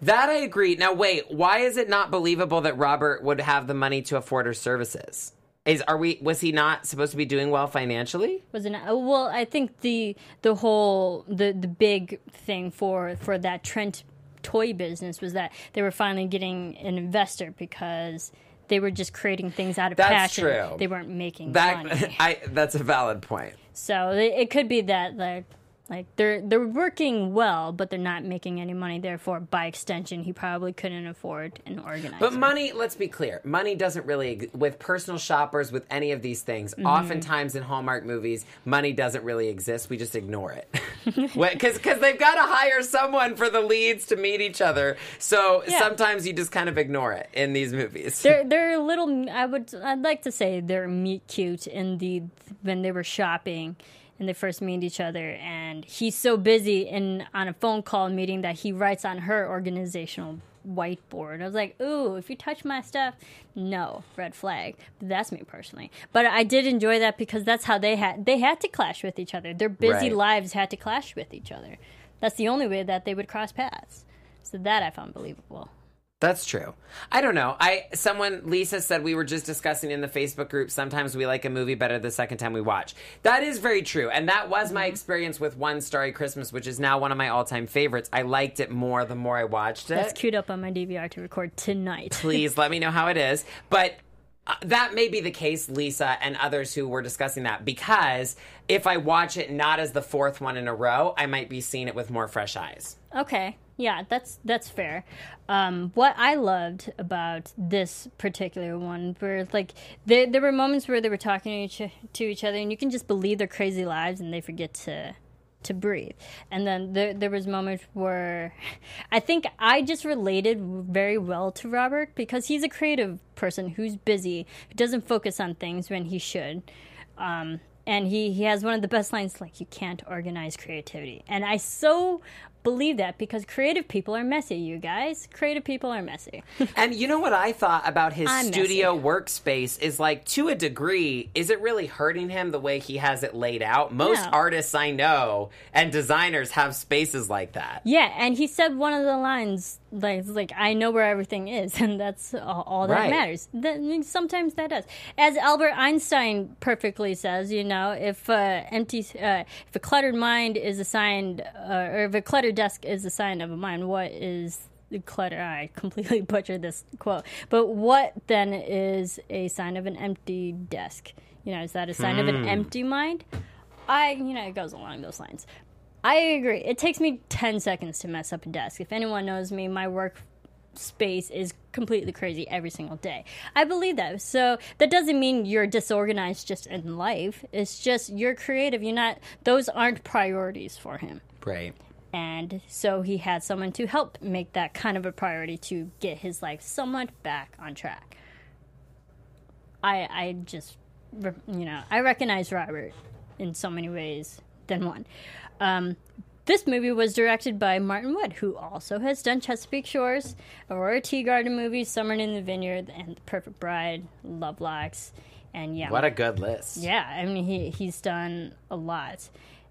That I agree. Now, wait, why is it not believable that Robert would have the money to afford her services? Is are we? Was he not supposed to be doing well financially? Was it? Well, I think the the whole the the big thing for for that Trent toy business was that they were finally getting an investor because they were just creating things out of That's passion. true. They weren't making That money. I that's a valid point. So it, it could be that like like they're they're working well, but they're not making any money. Therefore, by extension, he probably couldn't afford an organizer. But money, let's be clear, money doesn't really with personal shoppers with any of these things. Mm-hmm. Oftentimes in Hallmark movies, money doesn't really exist. We just ignore it because because they've got to hire someone for the leads to meet each other. So Yeah. sometimes you just kind of ignore it in these movies. they're they're a little. I would. I'd like to say they're meet cute in the when they were shopping and they first meet each other, and he's so busy in on a phone call meeting that he writes on her organizational whiteboard. I was like, ooh, if you touch my stuff, no, red flag. But that's me personally. But I did enjoy that because that's how they had they had to clash with each other. Their busy Right. lives had to clash with each other. That's the only way that they would cross paths. So that I found believable. That's true. I don't know. I someone Lisa said we were just discussing in the Facebook group. Sometimes we like a movie better the second time we watch. That is very true, and that was my experience with One Starry Christmas, which is now one of my all-time favorites. I liked it more the more I watched it. That's queued up on my DVR to record tonight. Please let me know how it is. But uh, that may be the case, Lisa and others who were discussing that, because if I watch it not as the fourth one in a row, I might be seeing it with more fresh eyes. Okay, yeah, that's that's fair. Um, what I loved about this particular one were like there there were moments where they were talking to each to each other, and you can just believe their crazy lives, and they forget to to breathe. And then there there was moments where I think I just related very well to Robert because he's a creative person who's busy, who doesn't focus on things when he should. Um, and he, he has one of the best lines like you can't organize creativity and i so believe that because creative people are messy you guys creative people are messy And you know what I thought about his I'm studio workspace is like to a degree, is it really hurting him the way he has it laid out? Most No. artists I know and designers have spaces like that. yeah and he said one of the lines like like i know where everything is and that's all, all that Right. matters. That, sometimes that does. As albert einstein perfectly says you know if uh, empty uh, if a cluttered mind is a sign uh, or if a cluttered desk is a sign of a mind what is the clutter? I completely butchered this quote. But what then is a sign of an empty desk? You know is that a sign of an empty mind? I you know it goes along those lines I agree. It takes me 10 seconds to mess up a desk. If anyone knows me, my work space is completely crazy every single day. I believe that. So that doesn't mean you're disorganized just in life. It's just you're creative. You're not those aren't priorities for him. Right. And so he had someone to help make that kind of a priority to get his life somewhat back on track. I I just you know, I recognize Robert in so many ways than one. Um, this movie was directed by Martin Wood, who also has done Chesapeake Shores, Aurora Teagarden movies, Summer in the Vineyard, and The Perfect Bride, Love Locks, and yeah, What a good list. yeah, I mean he he's done a lot,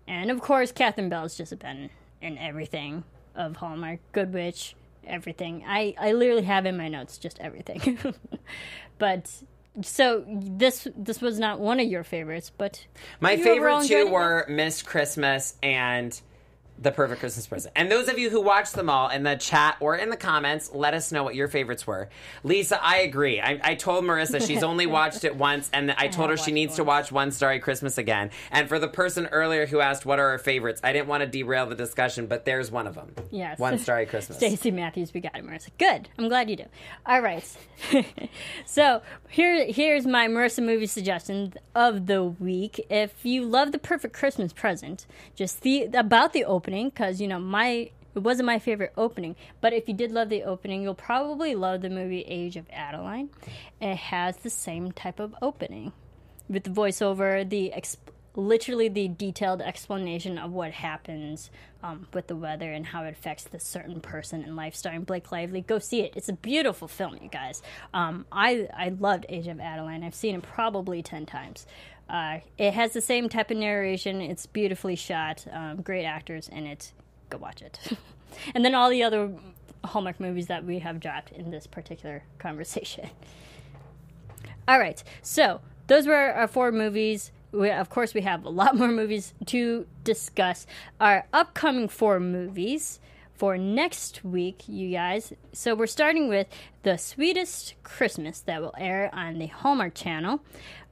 and of course Catherine Bell's just been in everything of Hallmark, Good Witch, everything. I I literally have in my notes just everything, but. So this this was not one of your favorites, but My favorite two were Miss Christmas and The Perfect Christmas Present. And those of you who watched them all in the chat or in the comments, let us know what your favorites were. Lisa, I agree. I, I told Marisa she's only watched it once, and I told her she needs to watch One Starry Christmas again. And for the person earlier who asked what are our favorites, I didn't want to derail the discussion, but there's one of them. Yes. One Starry Christmas. Stacey Matthews, we got it, Marisa. Good. I'm glad you do. All right. so here, here's my Marisa movie suggestion of the week. If you love the perfect Christmas present, just the about the opening, because you know my It wasn't my favorite opening, but if you did love the opening, you'll probably love the movie Age of Adaline. It has the same type of opening with the voiceover, the exp- literally the detailed explanation of what happens um, with the weather and how it affects the certain person in life starring blake lively. Go see it. It's a beautiful film you guys. Um, I, I loved age of adaline. I've seen it probably 10 times uh, it has the same type of narration. It's beautifully shot. Um, great actors in it. Go watch it. And then all the other hallmark movies that we have dropped in this particular conversation. All right. So those were our four movies. We, of course, we have a lot more movies to discuss. Our upcoming four movies for next week, you guys. So we're starting with The Sweetest Christmas that will air on the Hallmark Channel,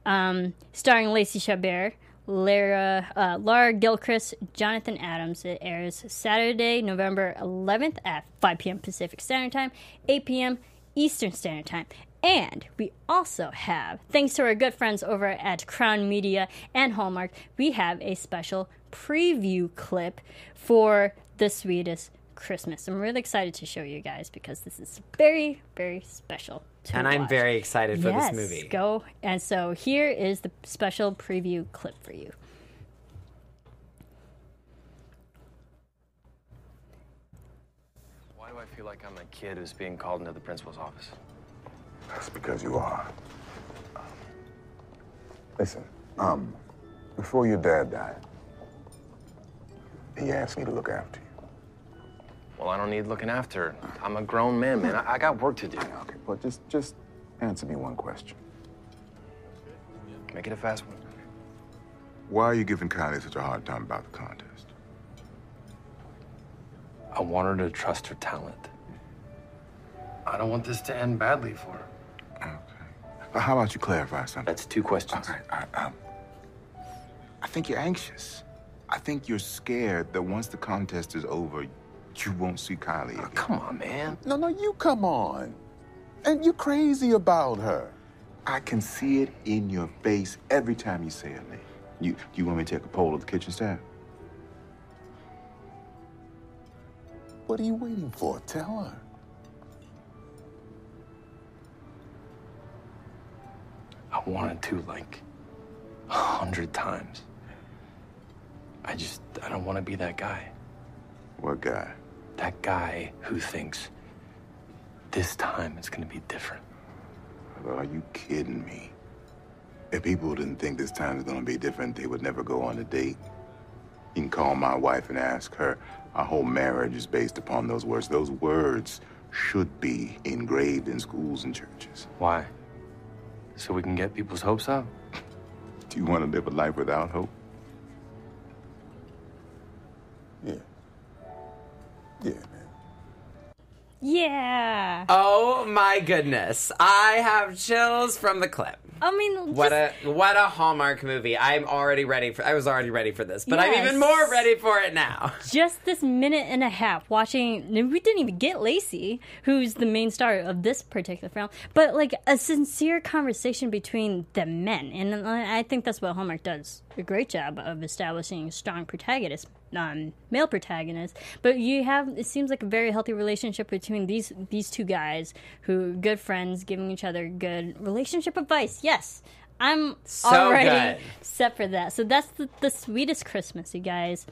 um, starring Lacey Chabert. Lara, uh, Laura Gilchrist, Jonathan Adams. It airs Saturday, November 11th at 5 p.m. Pacific Standard Time, 8 p.m. Eastern Standard Time. And we also have, thanks to our good friends over at Crown Media and Hallmark, we have a special preview clip for The Sweetest Christmas. I'm really excited to show you guys because this is very, very special. To And I'm very excited for yes, this movie. Go. And so here is the special preview clip for you. Why do I feel like I'm a kid who's being called into the principal's office? That's because you are. Listen, um, before your dad died, he asked me to look after you. Well, I don't need looking after. I'm a grown man, man. I, I got work to do. Okay, but just just answer me one question. Make it a fast one. Why are you giving Kylie such a hard time about the contest? I want her to trust her talent. I don't want this to end badly for her. Okay. How about you clarify something? That's two questions. All right, all right, um, I think you're anxious. I think you're scared that once the contest is over, you won't see Kylie oh, again. Come on, man. No, no, you come on. And you're crazy about her. I can see it in your face every time you say her name. You, you want me to take a poll of the kitchen staff? What are you waiting for? Tell her. I wanted to like a hundred times. I just, I don't want to be that guy. What guy? That guy who thinks this time it's going to be different. Are you kidding me? If people didn't think this time is gonna be different, they would never go on a date. You can call my wife and ask her. Our whole marriage is based upon those words. Those words should be engraved in schools and churches. Why? So we can get people's hopes up? Do you want to live a life without hope? Yeah, man. Yeah. Oh my goodness. I have chills from the clip. I mean, What just- a what a Hallmark movie. I'm already ready for I was already ready for this, but I'm even more ready for it now. just this minute and a half watching and we didn't even get lacey who's the main star of this particular film but like a sincere conversation between the men and i think that's what hallmark does a great job of establishing strong protagonists um, male protagonist. but you have it seems like a very healthy relationship between these these two guys who are good friends giving each other good relationship advice yes i'm So already good. set for that. So that's the, the sweetest Christmas, you guys.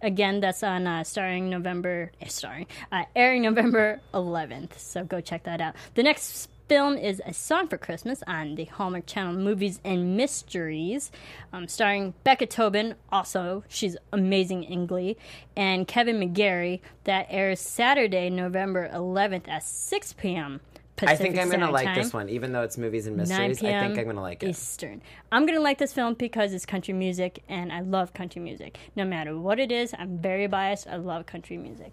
Again, that's on uh, starring November, eh, starring uh, airing November 11th. So go check that out. The next film is A Song for Christmas on the Hallmark Channel Movies and Mysteries, um, starring Becca Tobin. Also, she's amazing in Glee, and Kevin McGarry. That airs Saturday, November 11th at 6 p.m. Pacific I think I'm gonna like Time. this one, even though it's movies and mysteries. I think I'm gonna like it. Eastern. I'm gonna like this film because it's country music, and I love country music. No matter what it is, I'm very biased. I love country music,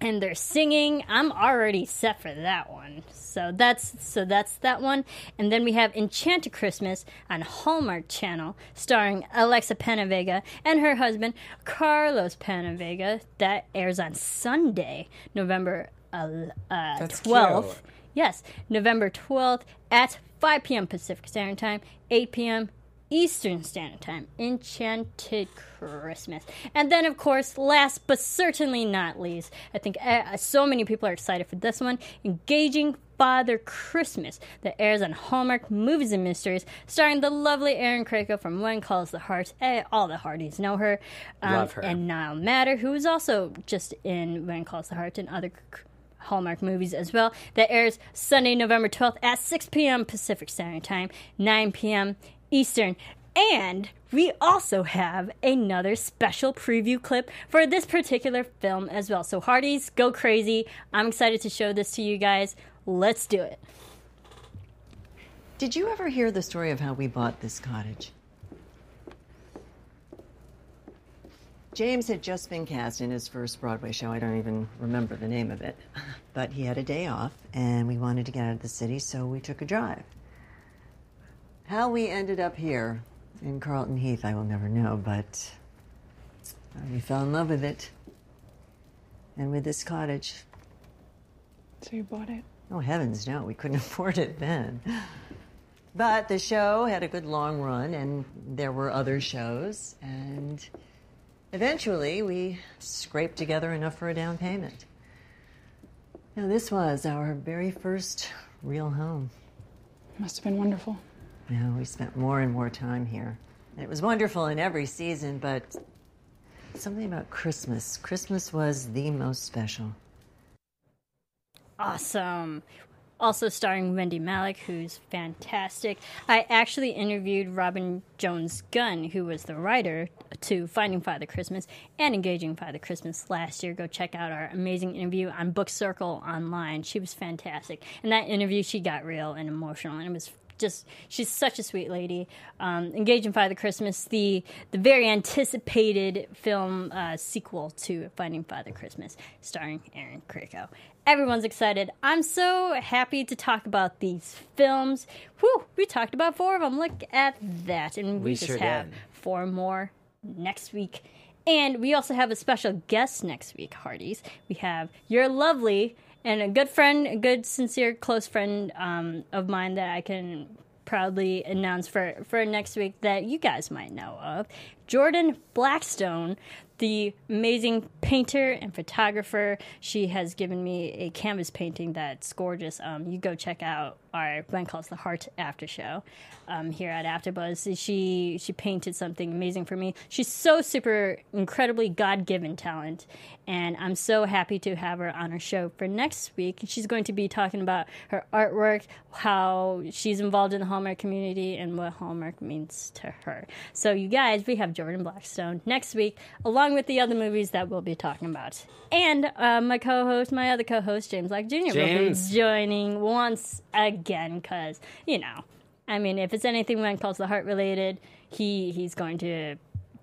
and they're singing. I'm already set for that one. So that's so that's that one. And then we have Enchanted Christmas on Hallmark Channel, starring Alexa PenaVega and her husband Carlos PenaVega. That airs on Sunday, November uh, uh, 12th. cute. Yes, November 12th at 5 p.m. Pacific Standard Time, 8 p.m. Eastern Standard Time, Enchanted Christmas. And then, of course, last but certainly not least, I think uh, so many people are excited for this one Engaging Father Christmas that airs on Hallmark Movies and Mysteries, starring the lovely Erin Krakow from When Calls the Heart. Eh, all the Hearties know her. Um, Love her. And Niall Matter, who is also just in When Calls the Heart and other Hallmark movies as well. That airs Sunday, November 12th at 6 p.m. Pacific Standard Time, 9 p.m. Eastern. And we also have another special preview clip for this particular film as well. So, Hearties, go crazy. I'm excited to show this to you guys. Let's do it. Did you ever hear the story of how we bought this cottage? James had just been cast in his first Broadway show. I don't even remember the name of it. But he had a day off, and we wanted to get out of the city, so we took a drive. How we ended up here in Carlton Heath, I will never know, but we fell in love with it. And with this cottage. So you bought it? Oh, heavens, no, we couldn't afford it then. But the show had a good long run, and there were other shows, and eventually we scraped together enough for a down payment. Now, this was our very first real home. Must have been wonderful. Yeah, we spent more and more time here. It was wonderful in every season, but something about Christmas. Christmas was the most special. Awesome. Also starring Wendy Malick, who's fantastic. I actually interviewed Robin Jones Gunn, who was the writer to Finding Father Christmas and Engaging Father Christmas last year. Go check out our amazing interview on Book Circle online. She was fantastic. In that interview, she got real and emotional, and it was just she's such a sweet lady. Um, Engaging Father Christmas, the the very anticipated film uh, sequel to Finding Father Christmas, starring Erin Krakow. Everyone's excited. I'm so happy to talk about these films. Whew, we talked about four of them. Look at that, and we, We just sure have did. four more next week. And we also have a special guest next week, Hearties. We have your lovely and a good friend, a good, sincere, close friend um, of mine that I can proudly announce for, for next week that you guys might know of. Jordan Blackstone, the amazing painter and photographer. She has given me a canvas painting that's gorgeous. Um, you go check out our When Calls the Heart after show um, here at AfterBuzz. She she painted something amazing for me. She's so super incredibly God given talent, and I'm so happy to have her on our show for next week. She's going to be talking about her artwork, how she's involved in the Hallmark community, and what Hallmark means to her. So you guys, we have Jordan Blackstone next week, along with the other movies that we'll be talking about, and uh, my co-host, my other co-host James Black Jr. will be James. joining once again because you know i mean if it's anything when calls the heart related he he's going to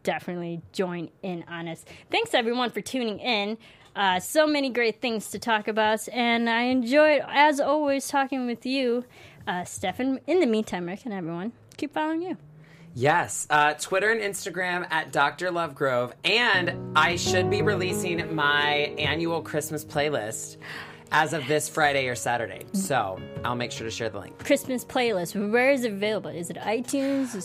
definitely join in on us thanks everyone for tuning in uh, so many great things to talk about and i enjoyed as always talking with you uh, stefan in the meantime rick and everyone keep following you Yes, uh, Twitter and Instagram at Dr. Lovegrove. And I should be releasing my annual Christmas playlist as of this Friday or Saturday. So I'll make sure to share the link. christmas playlist where is it available is it itunes Um,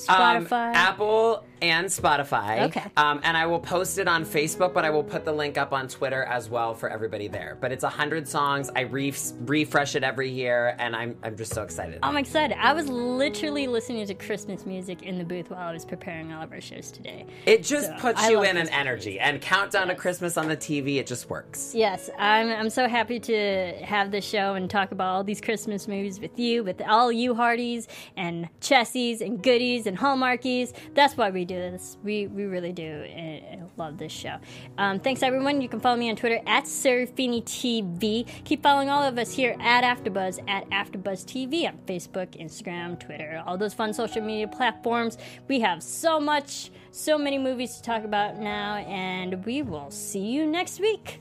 spotify Apple and Spotify. Okay. Um, and I will post it on Facebook, but I will put the link up on Twitter as well for everybody there. But it's 100 songs. I re- refresh it every year, and I'm, I'm just so excited. I'm excited. I was literally listening to Christmas music in the booth while I was preparing all of our shows today. it just So, puts I you in an energy. And Countdown to Christmas on the TV, it just works. Yes, I'm, I'm so happy to have this show and talk about all these Christmas movies with you, with all you Hearties and Chessies and Goodies and Hallmarkies. That's why we do this. We, we really do uh, love this show. Um, thanks, everyone. You can follow me on Twitter at Serafini TV. Keep following all of us here at AfterBuzz at AfterBuzz TV on Facebook, Instagram, Twitter, all those fun social media platforms. We have so much, so many movies to talk about now, and we will see you next week.